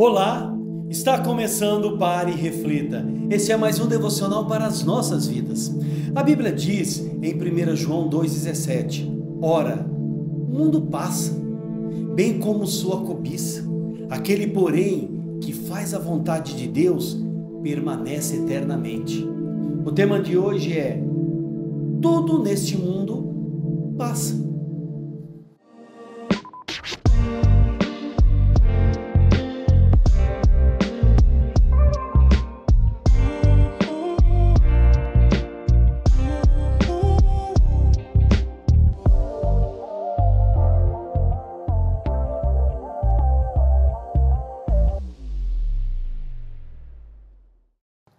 Olá, está começando Pare e Reflita. Este é mais um devocional para as nossas vidas. A Bíblia diz em 1 João 2,17: Ora, o mundo passa, bem como sua cobiça. Aquele, porém, que faz a vontade de Deus permanece eternamente. O tema de hoje é: Tudo neste mundo passa.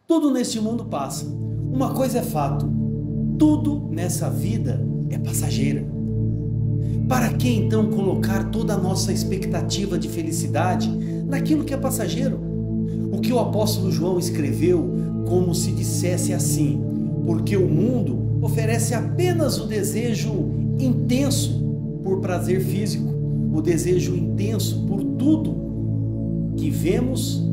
Tudo neste mundo passa. Uma coisa é fato: tudo nessa vida é passageira. Para que então colocar toda a nossa expectativa de felicidade naquilo que é passageiro? O que o apóstolo João escreveu como se dissesse assim: porque o mundo oferece apenas o desejo intenso por prazer físico, o desejo intenso por tudo que vemos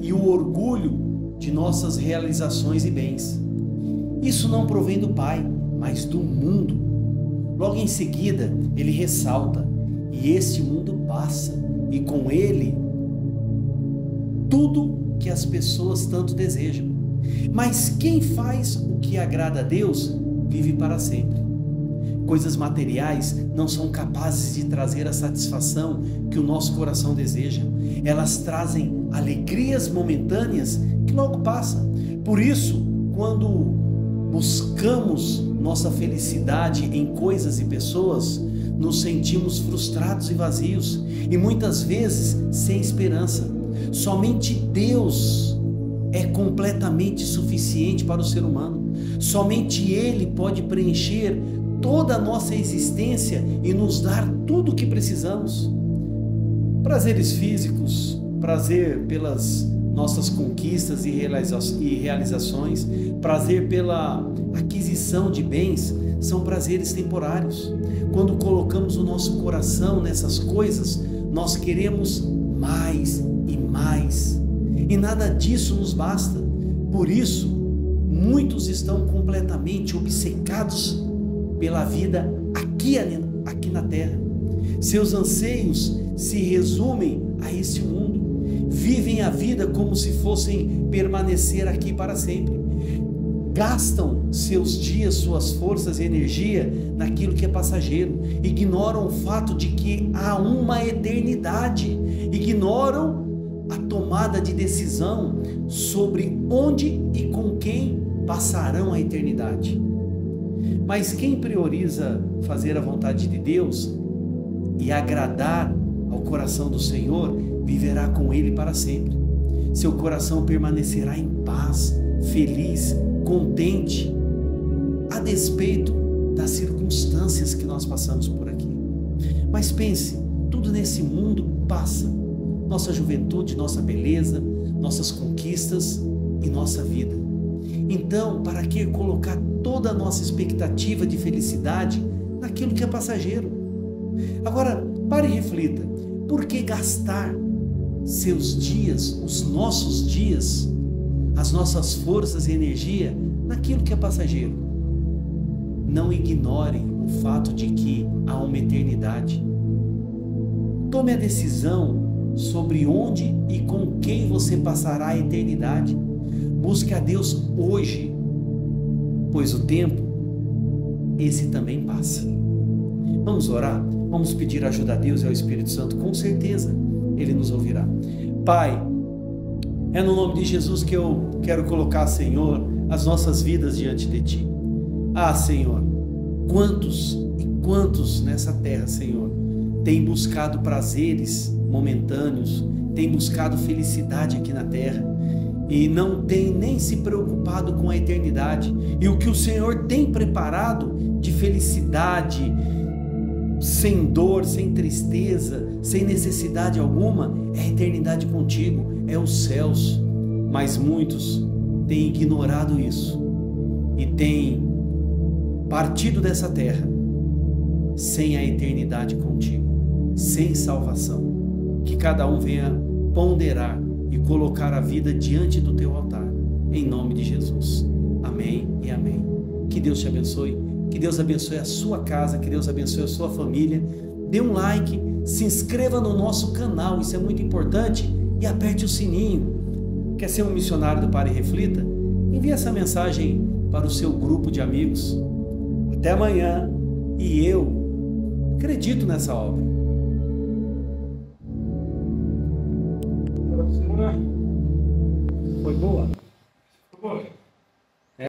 e o orgulho de nossas realizações e bens. Isso não provém do Pai, mas do mundo. Logo em seguida, ele ressalta: e este mundo passa, e com ele tudo que as pessoas tanto desejam. Mas quem faz o que agrada a Deus vive para sempre. Coisas materiais não são capazes de trazer a satisfação que o nosso coração deseja. Elas trazem alegrias momentâneas que logo passa. Por isso, quando buscamos nossa felicidade em coisas e pessoas, nos sentimos frustrados e vazios e muitas vezes sem esperança. Somente Deus é completamente suficiente para o ser humano. Somente Ele pode preencher toda a nossa existência e nos dar tudo o que precisamos. Prazeres físicos, prazer pelas nossas conquistas e realizações, prazer pela aquisição de bens, são prazeres temporários. Quando colocamos o nosso coração nessas coisas, nós queremos mais e mais. E nada disso nos basta. Por isso, muitos estão completamente obcecados pela vida aqui, aqui na terra. Seus anseios se resumem a este mundo vivem a vida como se fossem permanecer aqui para sempre. Gastam seus dias, suas forças e energia naquilo que é passageiro. Ignoram o fato de que há uma eternidade. Ignoram a tomada de decisão sobre onde e com quem passarão a eternidade. Mas quem prioriza fazer a vontade de Deus e agradar ao coração do Senhor, viverá com Ele para sempre. Seu coração permanecerá em paz, feliz, contente, a despeito das circunstâncias que nós passamos por aqui. Mas pense, tudo nesse mundo passa. Nossa juventude, nossa beleza, nossas conquistas e nossa vida. Então, para que colocar toda a nossa expectativa de felicidade naquilo que é passageiro? Agora, pare e reflita: por que gastar seus dias, os nossos dias, as nossas forças e energia naquilo que é passageiro? Não ignorem o fato de que há uma eternidade. Tome a decisão sobre onde e com quem você passará a eternidade. Busque a Deus hoje, pois o tempo, esse também passa. Vamos orar? Vamos pedir ajuda a Deus e ao Espírito Santo, com certeza Ele nos ouvirá. Pai, é no nome de Jesus que eu quero colocar, Senhor, as nossas vidas diante de Ti. Ah, Senhor, quantos e quantos nessa terra, Senhor, têm buscado prazeres momentâneos, têm buscado felicidade aqui na terra e não têm nem se preocupado com a eternidade. E o que o Senhor tem preparado de felicidade, sem dor, sem tristeza, sem necessidade alguma, é a eternidade contigo, é os céus. Mas muitos têm ignorado isso e têm partido dessa terra sem a eternidade contigo, sem salvação. Que cada um venha ponderar e colocar a vida diante do teu altar. Em nome de Jesus. Amém e amém. Que Deus te abençoe. Que Deus abençoe a sua casa, que Deus abençoe a sua família. Dê um like, se inscreva no nosso canal, isso é muito importante, e aperte o sininho. Quer ser um missionário do Pare Reflita? Envie essa mensagem para o seu grupo de amigos. Até amanhã e eu acredito nessa obra. Foi boa? Foi boa.